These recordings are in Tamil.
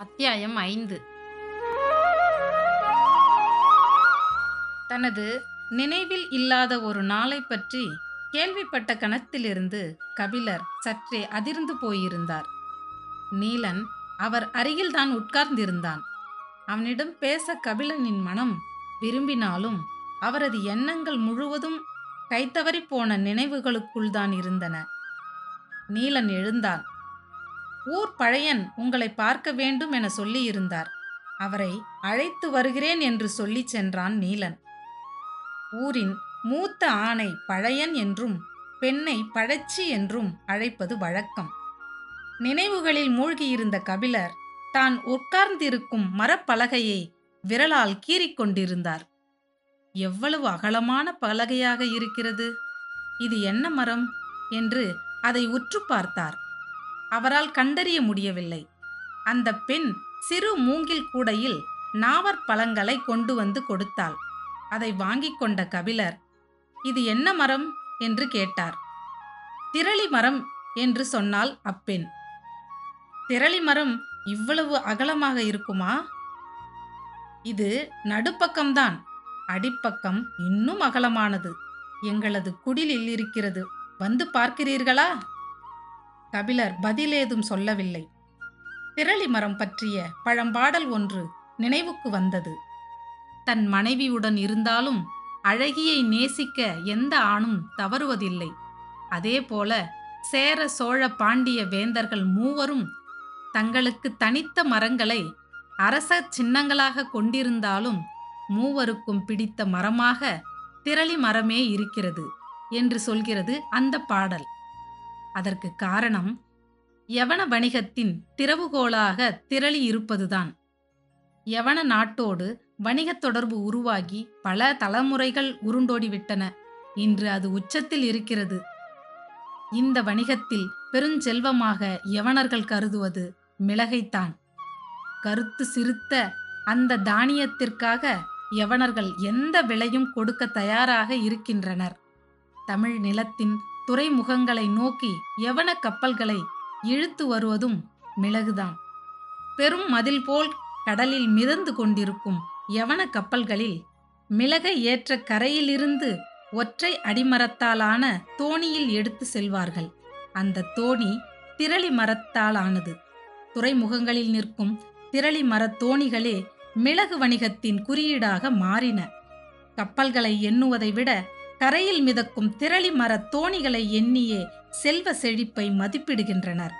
அத்தியாயம் ஐந்து. தனது நினைவில் இல்லாத ஒரு நாளை பற்றி கேள்விப்பட்ட கணத்திலிருந்து கபிலர் சற்றே அதிர்ந்து போயிருந்தார். நீலன் அவர் அருகில்தான் உட்கார்ந்திருந்தான். அவனிடம் பேச கபிலனின் மனம் விரும்பினாலும் அவரது எண்ணங்கள் முழுவதும் கைத்தவறி போன நினைவுகளுக்குள் தான் இருந்தன. நீலன் எழுந்தான். ஊர் பழையன் உங்களை பார்க்க வேண்டும் என சொல்லியிருந்தார். அவரை அழைத்து வருகிறேன் என்று சொல்லிச் சென்றான் நீலன். ஊரின் மூத்த ஆணை பழையன் என்றும் பெண்ணை பழச்சி என்றும் அழைப்பது வழக்கம். நினைவுகளில் மூழ்கியிருந்த கபிலர் தான் உட்கார்ந்திருக்கும் மரப்பலகையை விரலால் கீறிக்கொண்டிருந்தார் எவ்வளவு அகலமான பலகையாக இருக்கிறது இது என்ன மரம்? என்று அதை உற்று பார்த்தார். அவரால் கண்டறிய முடியவில்லை. அந்த பெண் சிறு மூங்கில் கூடையில் நாவற்பழங்களை கொண்டு வந்து கொடுத்தாள். அதை வாங்கிக் கொண்ட கபிலர் இது என்ன மரம்? என்று கேட்டார். திரளி மரம் என்று சொன்னால் அப்பெண். திரளி மரம் இவ்வளவு அகலமாக இருக்குமா? இது நடுப்பக்கம்தான். அடிப்பக்கம் இன்னும் அகலமானது. எங்களது குடிலில் இருக்கிறது. வந்து பார்க்கிறீர்களா? கபிலர் பதிலேதும் சொல்லவில்லை. திரளி மரம் பற்றிய பழம்பாடல் ஒன்று நினைவுக்கு வந்தது. தன் மனைவியுடன் இருந்தாலும் அழகியை நேசிக்க எந்த ஆணும் தவறுவதில்லை. அதேபோல சேர சோழ பாண்டிய வேந்தர்கள் மூவரும் தங்களுக்கு தனித்த மரங்களை அரச சின்னங்களாக கொண்டிருந்தாலும் மூவருக்கும் பிடித்த மரமாக திரளி மரமே இருக்கிறது என்று சொல்கிறது அந்த பாடல். அதற்கு காரணம் யவன வணிகத்தின் திறவுகோலாக திரளி இருப்பதுதான். யவன நாட்டோடு வணிகத் தொடர்பு உருவாகி பல தலைமுறைகள் உருண்டோடிவிட்டன. இன்று அது உச்சத்தில் இருக்கிறது. இந்த வணிகத்தில் பெருஞ்செல்வமாக யவனர்கள் கருதுவது மிளகைத்தான். கருத்து சிறுத்த அந்த தானியத்திற்காக யவனர்கள் எந்த விலையும் கொடுக்க தயாராக இருக்கின்றனர். தமிழ் நிலத்தின் துறைமுகங்களை நோக்கி யவன கப்பல்களை இழுத்து வருவதும் மிளகுதான். பெரும் மதில் போல் கடலில் மிதந்து கொண்டிருக்கும் யவன கப்பல்களில் மிளகை ஏற்ற கரையிலிருந்து ஒற்றை அடிமரத்தாலான தோணியில் எடுத்து செல்வார்கள். அந்த தோணி திரளி மரத்தாலானது. துறைமுகங்களில் நிற்கும் திரளி மரத் தோணிகளே மிளகு வணிகத்தின் குறியீடாக மாறின. கப்பல்களை எண்ணுவதை விட கரையில் மிதக்கும் திரளி மர தோணிகளை எண்ணியே செல்வ செழிப்பை மதிப்பிடுகின்றனர்.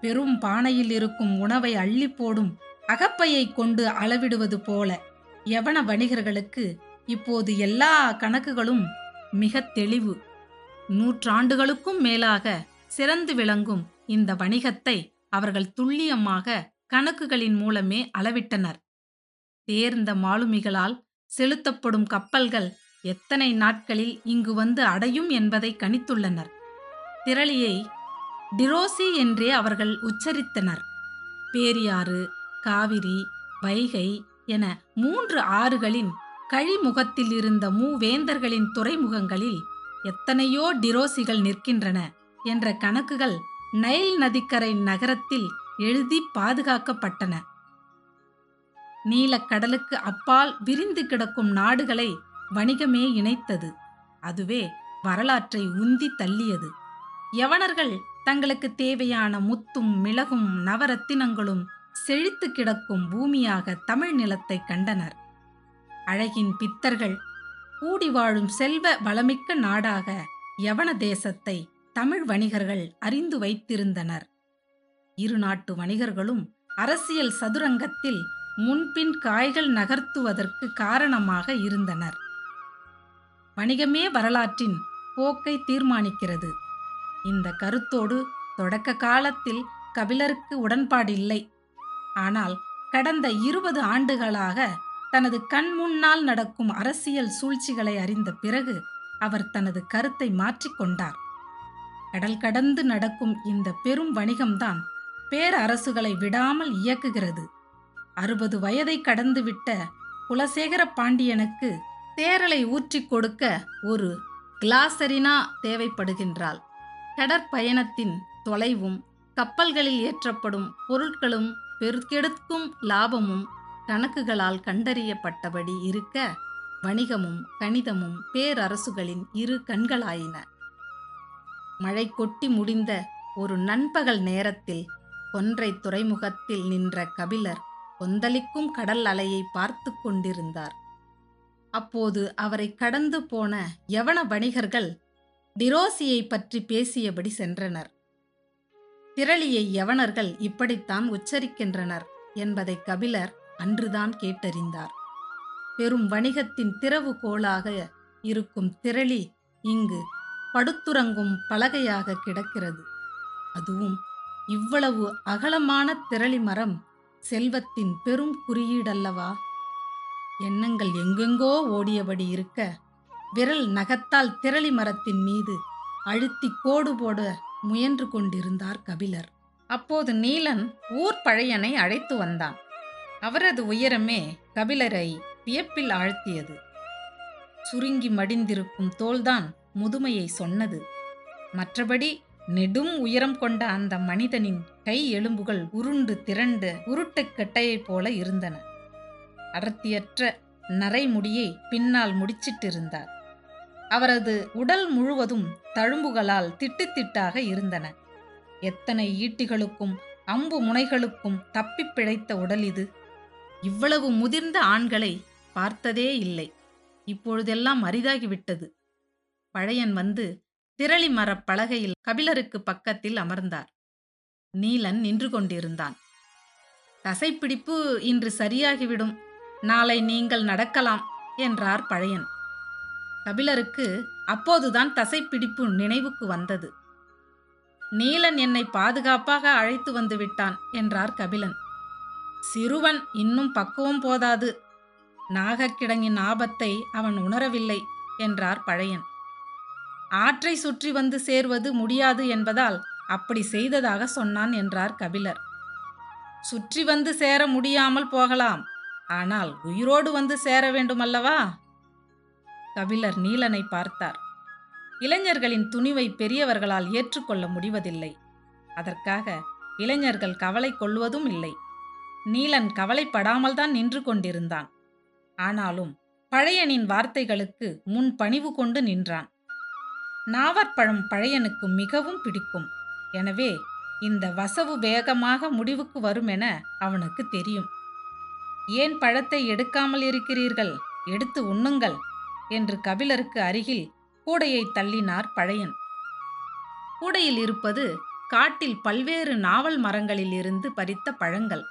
பெரும் பானையில் இருக்கும் உணவை அள்ளி போடும் அகப்பையை கொண்டு அளவிடுவது போல யவன வணிகர்களுக்கு இப்போது எல்லா கணக்குகளும் மிக தெளிவு. நூற்றாண்டுகளுக்கும் மேலாக சிறந்து விளங்கும் இந்த வணிகத்தை அவர்கள் துல்லியமாக கணக்குகளின் மூலமே அளவிட்டனர். தேர்ந்த மாலுமிகளால் செலுத்தப்படும் கப்பல்கள் எத்தனை நாட்களில் இங்கு வந்து அடையும் என்பதை கணித்துள்ளனர். திரளியை டிரோசி என்றே அவர்கள் உச்சரித்தனர். பேரியாறு காவிரி வைகை என மூன்று ஆறுகளின் கழிமுகத்தில் இருந்த மூவேந்தர்களின் துறைமுகங்களில் எத்தனையோ டிரோசிகள் நிற்கின்றன என்ற கணக்குகள் நைல் நதிக்கரை நகரத்தில் எழுதி பாதுகாக்கப்பட்டன. நீலக்கடலுக்கு அப்பால் விரிந்து கிடக்கும் நாடுகளை வணிகமே இணைத்தது. அதுவே வரலாற்றை உந்தி தள்ளியது. யவனர்கள் தங்களுக்கு தேவையான முத்தும் மிளகும் நவரத்தினங்களும் செழித்து கிடக்கும் பூமியாக தமிழ் நிலத்தை கண்டனர். அழகின் பித்தர்கள் கூடி வாழும் செல்வ வளமிக்க நாடாக யவன தேசத்தை தமிழ் வணிகர்கள் அறிந்து வைத்திருந்தனர். இரு நாட்டு வணிகர்களும் அரசியல் சதுரங்கத்தில் முன்பின் காய்கள் நகர்த்துவதற்கு காரணமாக இருந்தனர். வணிகமே வரலாற்றின் போக்கை தீர்மானிக்கிறது. இந்த கருத்தோடு தொடக்க காலத்தில் கபிலருக்கு உடன்பாடில்லை. ஆனால் கடந்த இருபது ஆண்டுகளாக தனது கண் முன்னால் நடக்கும் அரசியல் சூழ்ச்சிகளை அறிந்த பிறகு அவர் தனது கருத்தை மாற்றிக்கொண்டார் கடல் கடந்து நடக்கும் இந்த பெரும் வணிகம்தான் பேரரசுகளை விடாமல் இயக்குகிறது. அறுபது வயதை கடந்துவிட்ட குலசேகர பாண்டியனுக்கு தேரலை ஊற்றிக் கொடுக்க ஒரு கிளாசரினா தேவைப்படுகின்றாள். கடற்பயணத்தின் தொலைவும் கப்பல்களில் ஏற்றப்படும் பொருட்களும் பெருக்கெடுக்கும் லாபமும் கணக்குகளால் கண்டறியப்பட்டபடி இருக்க வணிகமும் கணிதமும் பேரரசுகளின் இரு கண்களாயின. மழை கொட்டி முடிந்த ஒரு நண்பகல் நேரத்தில் கொன்றை துறைமுகத்தில் நின்ற கபிலர் கொந்தளிக்கும் கடல் அலையை பார்த்து கொண்டிருந்தார். அப்போது அவரை கடந்து போன யவன வணிகர்கள் டிரோசியை பற்றி பேசியபடி சென்றனர். திரளியை யவனர்கள் இப்படித்தான் உச்சரிக்கின்றனர் என்பதை கபிலர் அன்றுதான் கேட்டறிந்தார். பெரும் வணிகத்தின் திறவு கோளாக இருக்கும் திரளி இங்கு படுத்துறங்கும் பலகையாக கிடக்கிறது. அதுவும் இவ்வளவு அகலமான திரளி மரம் செல்வத்தின் பெரும் குறியீடல்லவா? எண்ணங்கள் எங்கெங்கோ ஓடியபடி இருக்க விரல் நகத்தால் திரளி மரத்தின் மீது அழுத்தி கோடு போட முயன்று கொண்டிருந்தார் கபிலர். அப்போது நீலன் ஊர் பழையனை அழைத்து வந்தான். அவரது உயரமே கபிலரை வியப்பில் ஆழ்த்தியது. சுருங்கி மடிந்திருக்கும் தோல்தான் முதுமையை சொன்னது. மற்றபடி நெடும் உயரம் கொண்ட அந்த மனிதனின் கை எலும்புகள் உருண்டு திரண்டு உருட்டுக்கட்டையைப் போல இருந்தன. அடர்த்தியற்ற நரைமுடியை பின்னால் முடிச்சிட்டிருந்தார். அவரது உடல் முழுவதும் தழும்புகளால் திட்டுத்திட்டாக இருந்தன. எத்தனை ஈட்டிகளுக்கும் அம்பு முனைகளுக்கும் தப்பிப் பிழைத்த உடல் இது. இவ்வளவு முதிர்ந்த ஆண்களை பார்த்ததே இல்லை. இப்பொழுதெல்லாம் அரிதாகிவிட்டது. பழையன் வந்து திரளி மரப் பலகையில் கபிலருக்கு பக்கத்தில் அமர்ந்தார். நீலன் நின்று கொண்டிருந்தான். தசைப்பிடிப்பு இன்று சரியாகிவிடும். நாளை நீங்கள் நடக்கலாம் என்றார் பழையன். கபிலருக்கு அப்போதுதான் தசைப்பிடிப்பு நினைவுக்கு வந்தது. நீலன் என்னை பாதுகாப்பாக அழைத்து வந்து விட்டான் என்றார் கபிலன். சிறுவன் இன்னும் பக்குவம் போதாது. நாகக்கிடங்கின் ஆபத்தை அவன் உணரவில்லை என்றார் பழையன். ஆற்றை சுற்றி வந்து சேர்வது முடியாது என்பதால் அப்படி செய்ததாக சொன்னான் என்றார் கபிலர். சுற்றி வந்து சேர முடியாமல் போகலாம். ஆனால் உயிரோடு வந்து சேர வேண்டுமல்லவா? கபிலர் நீலனை பார்த்தார். இளைஞர்களின் துணிவை பெரியவர்களால் ஏற்றுக்கொள்ள முடிவதில்லை. அதற்காக இளைஞர்கள் கவலை கொள்வதும் இல்லை. நீலன் கவலைப்படாமல் தான் நின்று கொண்டிருந்தான். ஆனாலும் பழையனின் வார்த்தைகளுக்கு முன் பணிவு கொண்டு நின்றான். நாவற்பழம் பழையனுக்கு மிகவும் பிடிக்கும். எனவே இந்த வசவு வேகமாக முடிவுக்கு வரும் என அவனுக்கு தெரியும். ஏன் பழத்தை எடுக்காமல் இருக்கிறீர்கள்? எடுத்து உண்ணுங்கள் என்று கபிலருக்கு அருகில் கூடையை தள்ளினார் பழையன். கூடையில் இருப்பது காட்டில் பல்வேறு நாவல் மரங்களில் இருந்து பறித்த பழங்கள்.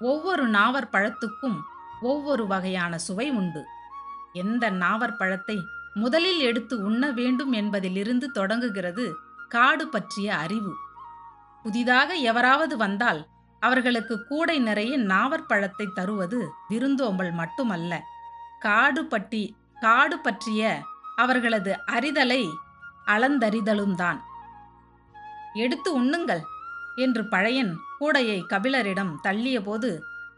ஒவ்வொரு நாவற் பழத்துக்கும் ஒவ்வொரு வகையான சுவை உண்டு. எந்த நாவற்பழத்தை முதலில் எடுத்து உண்ண வேண்டும் என்பதிலிருந்து தொடங்குகிறது காடு பற்றிய அறிவு. புதிதாக எவராவது வந்தால் அவர்களுக்கு கூடை நிறைய நாவற்பழத்தை தருவது விருந்தோம்பல் மட்டுமல்ல. காடு பட்டி காடு பற்றிய அவர்களது அறிதலை அளந்தறிதலும் தான் எடுத்து உண்ணுங்கள் என்று பழையன் கூடையை கபிலரிடம் தள்ளியபோது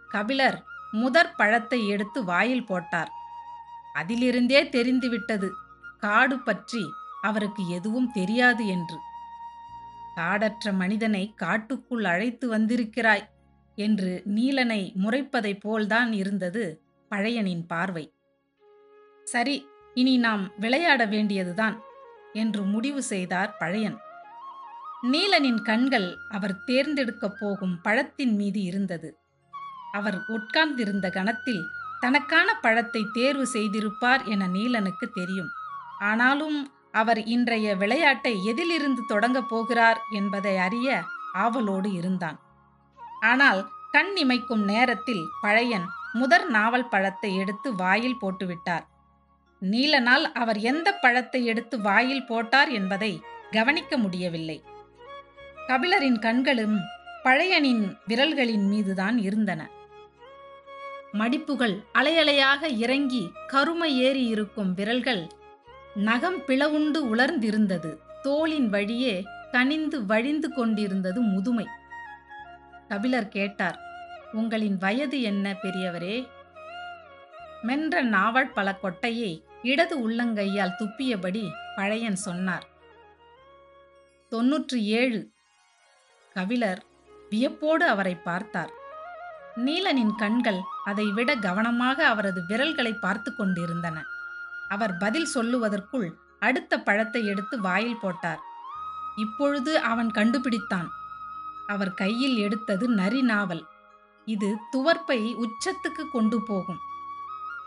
கபிலர் முதற் பழத்தை எடுத்து வாயில் போட்டார். அதிலிருந்தே தெரிந்துவிட்டது. காடு பற்றி அவருக்கு எதுவும் தெரியாது என்று. காடற்ற மனிதனை காட்டுக்குள் அழைத்து வந்திருக்கிறாய் என்று நீலனை முறைப்பதைப் போல்தான் இருந்தது பழையனின் பார்வை. சரி இனி நாம் விளையாட வேண்டியதுதான் என்று முடிவு செய்தார் பழையன். நீலனின் கண்கள் அவர் தேர்ந்தெடுக்கப் போகும் பழத்தின் மீது இருந்தது. அவர் உட்கார்ந்திருந்த கணத்தில் தனக்கான பழத்தை தேர்வு செய்திருப்பார் என நீலனுக்கு தெரியும். ஆனாலும் அவர் இன்றைய விளையாட்டை எதிலிருந்து தொடங்கப் போகிறார் என்பதை அறிய ஆவலோடு இருந்தான். ஆனால் கண் இமைக்கும் நேரத்தில் பழையன் முதற் நாவல் பழத்தை எடுத்து வாயில் போட்டுவிட்டார் நீலனால் அவர் எந்த பழத்தை எடுத்து வாயில் போட்டார் என்பதை கவனிக்க முடியவில்லை. கபிலரின் கண்களும் பழையனின் விரல்களின் மீதுதான் இருந்தன. மடிப்புகள் அலையலையாக இறங்கி கருமை ஏறி இருக்கும் விரல்கள் நகம் பிளவுண்டு உலர்ந்திருந்தது. தோளின் வழியே கனிந்து வழிந்து கொண்டிருந்தது முதுமை. கபிலர் கேட்டார் உங்களின் வயது என்ன பெரியவரே? மென்ற நாவல் பல கொட்டையை இடது உள்ளங்கையால் துப்பியபடி பழையன் சொன்னார். தொன்னூற்றி ஏழு கபிலர் வியப்போடு அவரை பார்த்தார். நீலனின் கண்கள் அதைவிட கவனமாக அவரது விரல்களை பார்த்து கொண்டிருந்தன. அவர் பதில் சொல்லுவதற்குள் அடுத்த பழத்தை எடுத்து வாயில் போட்டார். இப்பொழுது அவன் கண்டுபிடித்தான். அவர் கையில் எடுத்தது நரி நாவல். இது துவர்ப்பை உச்சத்துக்கு கொண்டு போகும்.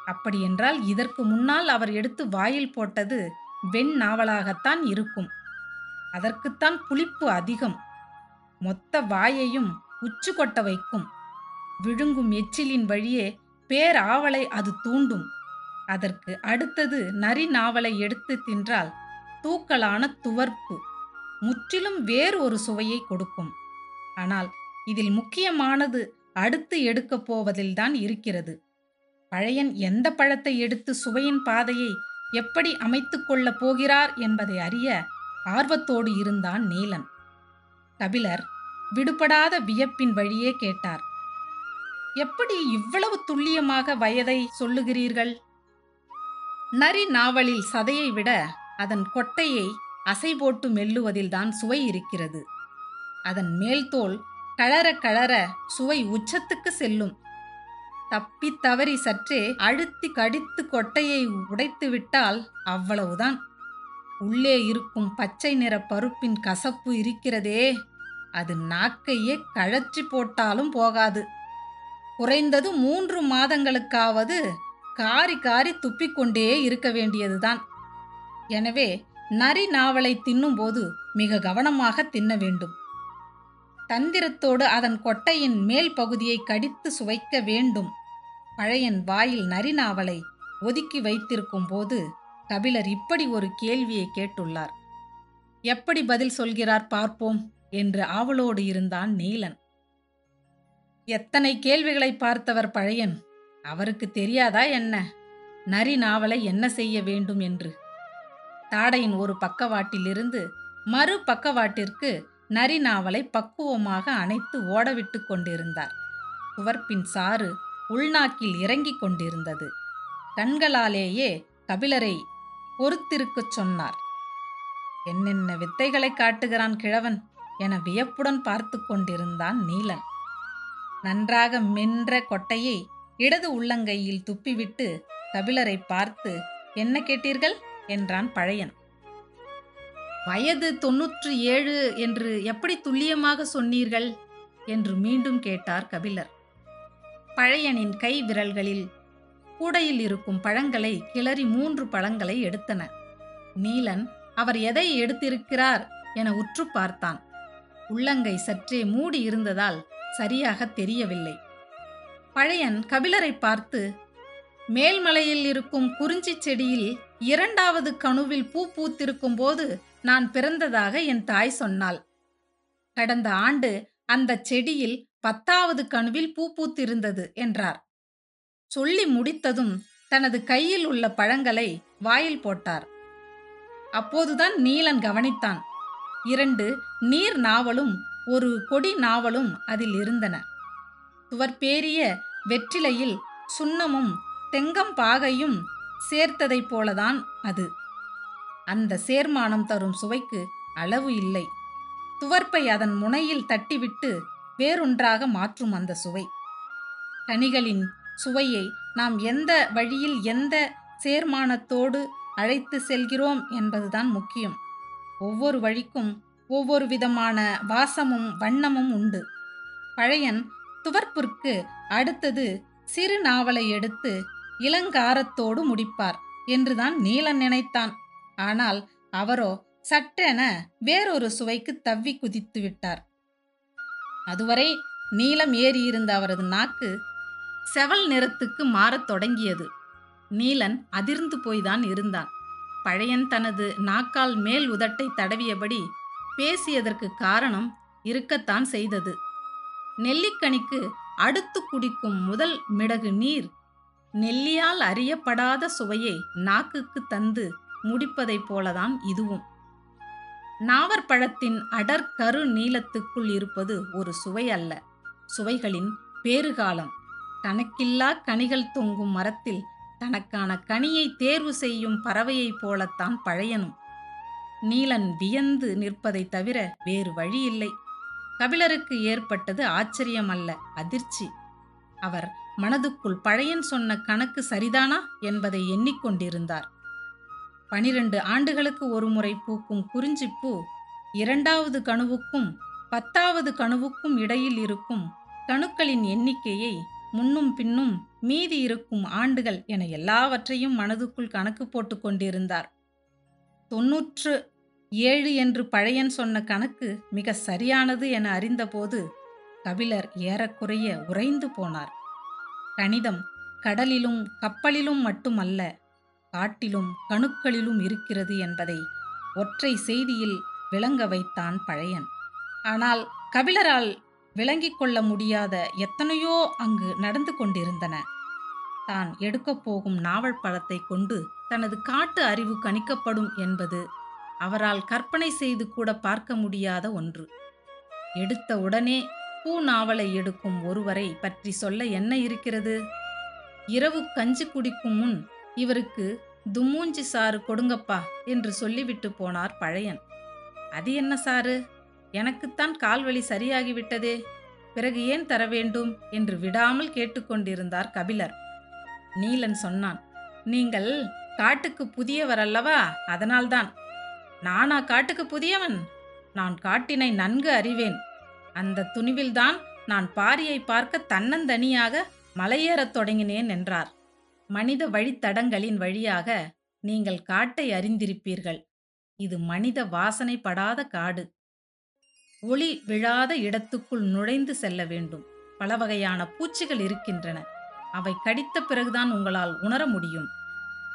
அப்படியென்றால் இதற்கு முன்னால் அவர் எடுத்து வாயில் போட்டது வெண் நாவலாகத்தான் இருக்கும். அதற்குத்தான் புளிப்பு அதிகம். மொத்த வாயையும் உச்சு கொட்ட வைக்கும். விழுங்கும் எச்சிலின் வழியே பேராவலை அது தூண்டும். அதற்கு அடுத்தது நரி நாவலை எடுத்து தின்றால் தூக்கலான துவர்ப்பு முற்றிலும் வேறு ஒரு சுவையை கொடுக்கும். ஆனால் இதில் முக்கியமானது அடுத்து எடுக்கப் போவதில்தான் இருக்கிறது. பழையன் எந்த பழத்தை எடுத்து சுவையின் பாதையை எப்படி அமைத்து கொள்ளப் போகிறார் என்பதை அறிய ஆர்வத்தோடு இருந்தான் நீலன். கபிலர் விடுபடாத வியப்பின் வழியே கேட்டார் எப்படி இவ்வளவு துல்லியமாக வயதை சொல்லுகிறீர்கள்? நரி நாவலில் சதையை விட அதன் கொட்டையை அசை போட்டு மெல்லுவதில்தான் சுவை இருக்கிறது. அதன் மேல்தோல் கழற கழற சுவை உச்சத்துக்கு செல்லும். தப்பி தவறி சற்றே அழுத்தி கடித்து கொட்டையை உடைத்து விட்டால் அவ்வளவுதான். உள்ளே இருக்கும் பச்சை நிற பருப்பின் கசப்பு இருக்கிறதே. அது நாக்கையே கழற்றி போட்டாலும் போகாது. குறைந்தது மூன்று மாதங்களுக்காவது காரி காரி துப்பிக்கொண்டே இருக்க வேண்டியதுதான். எனவே நரி நாவலை தின்னும்போது மிக கவனமாக தின்ன வேண்டும். தந்திரத்தோடு அதன் கொட்டையின் மேல் பகுதியை கடித்து சுவைக்க வேண்டும். பழையன் வாயில் நரி நாவலை ஒதுக்கி வைத்திருக்கும் போது கபிலர் இப்படி ஒரு கேள்வியை கேட்டுள்ளார். எப்படி பதில் சொல்கிறார் பார்ப்போம் என்று ஆவலோடு இருந்தான் நீலன். எத்தனை கேள்விகளை பார்த்தவர் பழையன்? அவருக்கு தெரியாதா என்ன? நரி நாவலை என்ன செய்ய வேண்டும் என்று? தாடையின் ஒரு பக்கவாட்டிலிருந்து மறு பக்கவாட்டிற்கு நரி நாவலை பக்குவமாக அணைத்து ஓடவிட்டு கொண்டிருந்தார். குவர்ப்பின் சாறு உள்நாக்கில் இறங்கிக் கொண்டிருந்தது. கண்களாலேயே கபிலரை பொறுத்திருக்கச் சொன்னார். என்னென்ன வித்தைகளை காட்டுகிறான் கிழவன்? என வியப்புடன் பார்த்து கொண்டிருந்தான் நீலன். நன்றாக மென்ற கொட்டையை இடது உள்ளங்கையில் துப்பிவிட்டு கபிலரை பார்த்து என்ன கேட்டீர்கள்? என்றான் பழையன். வயது தொன்னூற்று ஏழு என்று எப்படி துல்லியமாக சொன்னீர்கள்? என்று மீண்டும் கேட்டார் கபிலர். பழையனின் கை விரல்களில் கூடையில் இருக்கும் பழங்களை கிளறி மூன்று பழங்களை எடுத்தன. நீலன் அவர் எதை எடுத்திருக்கிறார்? என உற்று பார்த்தான். உள்ளங்கை சற்றே மூடி இருந்ததால் சரியாக தெரியவில்லை. பழையன் கபிலரை பார்த்து மேல்மலையில் இருக்கும் குறிஞ்சி செடியில் இரண்டாவது கணுவில் பூ பூத்திருக்கும் போது நான் பிறந்ததாக என் தாய் சொன்னாள். கடந்த ஆண்டு அந்த செடியில் பத்தாவது கணுவில் பூ பூத்திருந்தது என்றார். சொல்லி முடித்ததும் தனது கையில் உள்ள பழங்களை வாயில் போட்டார். அப்போதுதான் நீலன் கவனித்தான். இரண்டு நீர் நாவலும் ஒரு கொடி நாவலும் அதில் இருந்தன. துவர்பேரிய வெற்றிலையில் சுண்ணமும் தெங்கம்பாகையும் சேர்த்ததைப் போலதான் அது. அந்த சேர்மானம் தரும் சுவைக்கு அளவு இல்லை. துவர்ப்பை அதன் முனையில் தட்டிவிட்டு வேறொன்றாக மாற்றும் அந்த சுவை. கனிகளின் சுவையை நாம் எந்த வழியில் எந்த சேர்மானத்தோடு அழைத்து செல்கிறோம் என்பதுதான் முக்கியம். ஒவ்வொரு வழிக்கும் ஒவ்வொரு விதமான வாசமும் வண்ணமும் உண்டு. பழையன் துவர்ப்பிற்கு அடுத்தது சிறு நாவலை எடுத்து இளங்காரத்தோடு முடிப்பார் என்றுதான் நீலன் நினைத்தான். ஆனால் அவரோ சட்டென வேறொரு சுவைக்கு தவ்வி குதித்து விட்டார். அதுவரை நீலம் ஏறியிருந்த அவரது நாக்கு செவல் நிறத்துக்கு மாறத் தொடங்கியது. நீலன் அதிர்ந்து போய்தான் இருந்தான். பழையன் தனது நாக்கால் மேல் உதட்டை தடவியபடி பேசியதற்கு காரணம் இருக்கத்தான் செய்தது. நெல்லிக்கனிக்கு அடுத்து குடிக்கும் முதல் மிடகு நீர். நெல்லியால் அறியப்படாத சுவையை நாக்குக்கு தந்து முடிப்பதைப் போலதான் இதுவும். நாவற்பழத்தின் அடர் கரு நீளத்துக்குள் இருப்பது ஒரு சுவை அல்ல. சுவைகளின் பேறுகாலம். கணக்கில்லா கனிகள் தொங்கும் மரத்தில் தனக்கான கனியை தேர்வு செய்யும் பறவையைப் போலத்தான் பழையனும். நீலன் வியந்து நிற்பதைத் தவிர வேறு வழியில்லை. கபிலருக்கு ஏற்பட்டது ஆச்சரியம் அல்ல அதிர்ச்சி. அவர் மனதுக்குள் பழையன் சொன்ன கணக்கு சரிதானா என்பதை எண்ணிக்கொண்டிருந்தார். பனிரெண்டு ஆண்டுகளுக்கு ஒருமுறை பூக்கும் குறிஞ்சிப்பூ இரண்டாவது கணுவுக்கும் பத்தாவது கணுவுக்கும் இடையில் இருக்கும் கணுக்களின் எண்ணிக்கையை முன்னும் பின்னும் மீதி இருக்கும் ஆண்டுகள் என எல்லாவற்றையும் மனதுக்குள் கணக்கு போட்டு கொண்டிருந்தார். தொன்னூற்று ஏழு என்று பழையன் சொன்ன கணக்கு மிக சரியானது என அறிந்தபோது கபிலர் ஏறக்குறைய உறைந்து போனார். கணிதம் கடலிலும் கப்பலிலும் மட்டுமல்ல காட்டிலும் கணுக்களிலும் இருக்கிறது என்பதை ஒற்றை செய்தியில் விளங்க வைத்தான் பழையன். ஆனால் கபிலரால் விளங்கிக் கொள்ள முடியாத எத்தனையோ அங்கு நடந்து கொண்டிருந்தன. தான் எடுக்கப் போகும் நாவல் பழத்தை கொண்டு தனது காட்டு அறிவு கணிக்கப்படும் என்பது அவரால் கற்பனை செய்து கூட பார்க்க முடியாத ஒன்று. எடுத்த உடனே பூ நாவலை எடுக்கும் ஒருவரை பற்றி சொல்ல என்ன இருக்கிறது? இரவு கஞ்சி குடிக்கும் முன் இவருக்கு தும்மூஞ்சி சாறு கொடுங்கப்பா என்று சொல்லிவிட்டு போனார் பழையன். அது என்ன சாறு? எனக்குத்தான் கால்வழி சரியாகிவிட்டதே. பிறகு ஏன் தர வேண்டும்? என்று விடாமல் கேட்டுக்கொண்டிருந்தார் கபிலர். நீலன் சொன்னான் நீங்கள் காட்டுக்கு புதியவர் அல்லவா? அதனால்தான். நானா காட்டுக்கு புதியவன்? நான் காட்டினை நன்கு அறிவேன். அந்த துணிவில்தான் நான் பாரியை பார்க்க தன்னந்தனியாக மலையேறத் தொடங்கினேன் என்றார். மனித வழித்தடங்களின் வழியாக நீங்கள் காட்டை அறிந்திருப்பீர்கள். இது மனித வாசனைப்படாத காடு. ஒளி விழாத இடத்துக்குள் நுழைந்து செல்ல வேண்டும். பல வகையான பூச்சிகள் இருக்கின்றன. அவை கடித்த பிறகுதான் உங்களால் உணர முடியும்.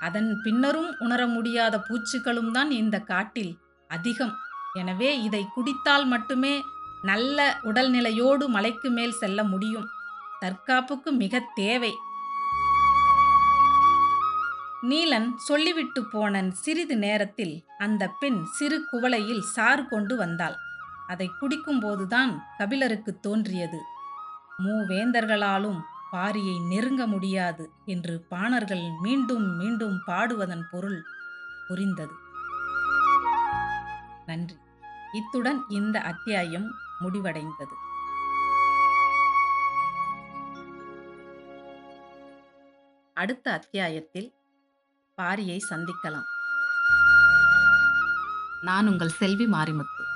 அதன் பின்னரும் உணர முடியாத பூச்சிகளும் தான் இந்த காட்டில் அதிகம். எனவே இதை குடித்தால் மட்டுமே நல்ல உடல்நிலையோடு மலைக்கு மேல் செல்ல முடியும். தற்காப்புக்கு மிக தேவை. நீலன் சொல்லிவிட்டு போன சிறிது நேரத்தில் அந்த பெண் சிறு குவளையில் சாறு கொண்டு வந்தாள். அதை குடிக்கும்போதுதான் கபிலருக்கு தோன்றியது. மூவேந்தர்களாலும் பாரியை நெருங்க முடியாது என்று பாணர்கள் மீண்டும் மீண்டும் பாடுவதன் பொருள் புரிந்தது. நன்றி. இத்துடன் இந்த அத்தியாயம் முடிவடைந்தது. அடுத்த அத்தியாயத்தில் பாரியை சந்திக்கலாம். நான் உங்கள் செல்வி மாரிமுத்து.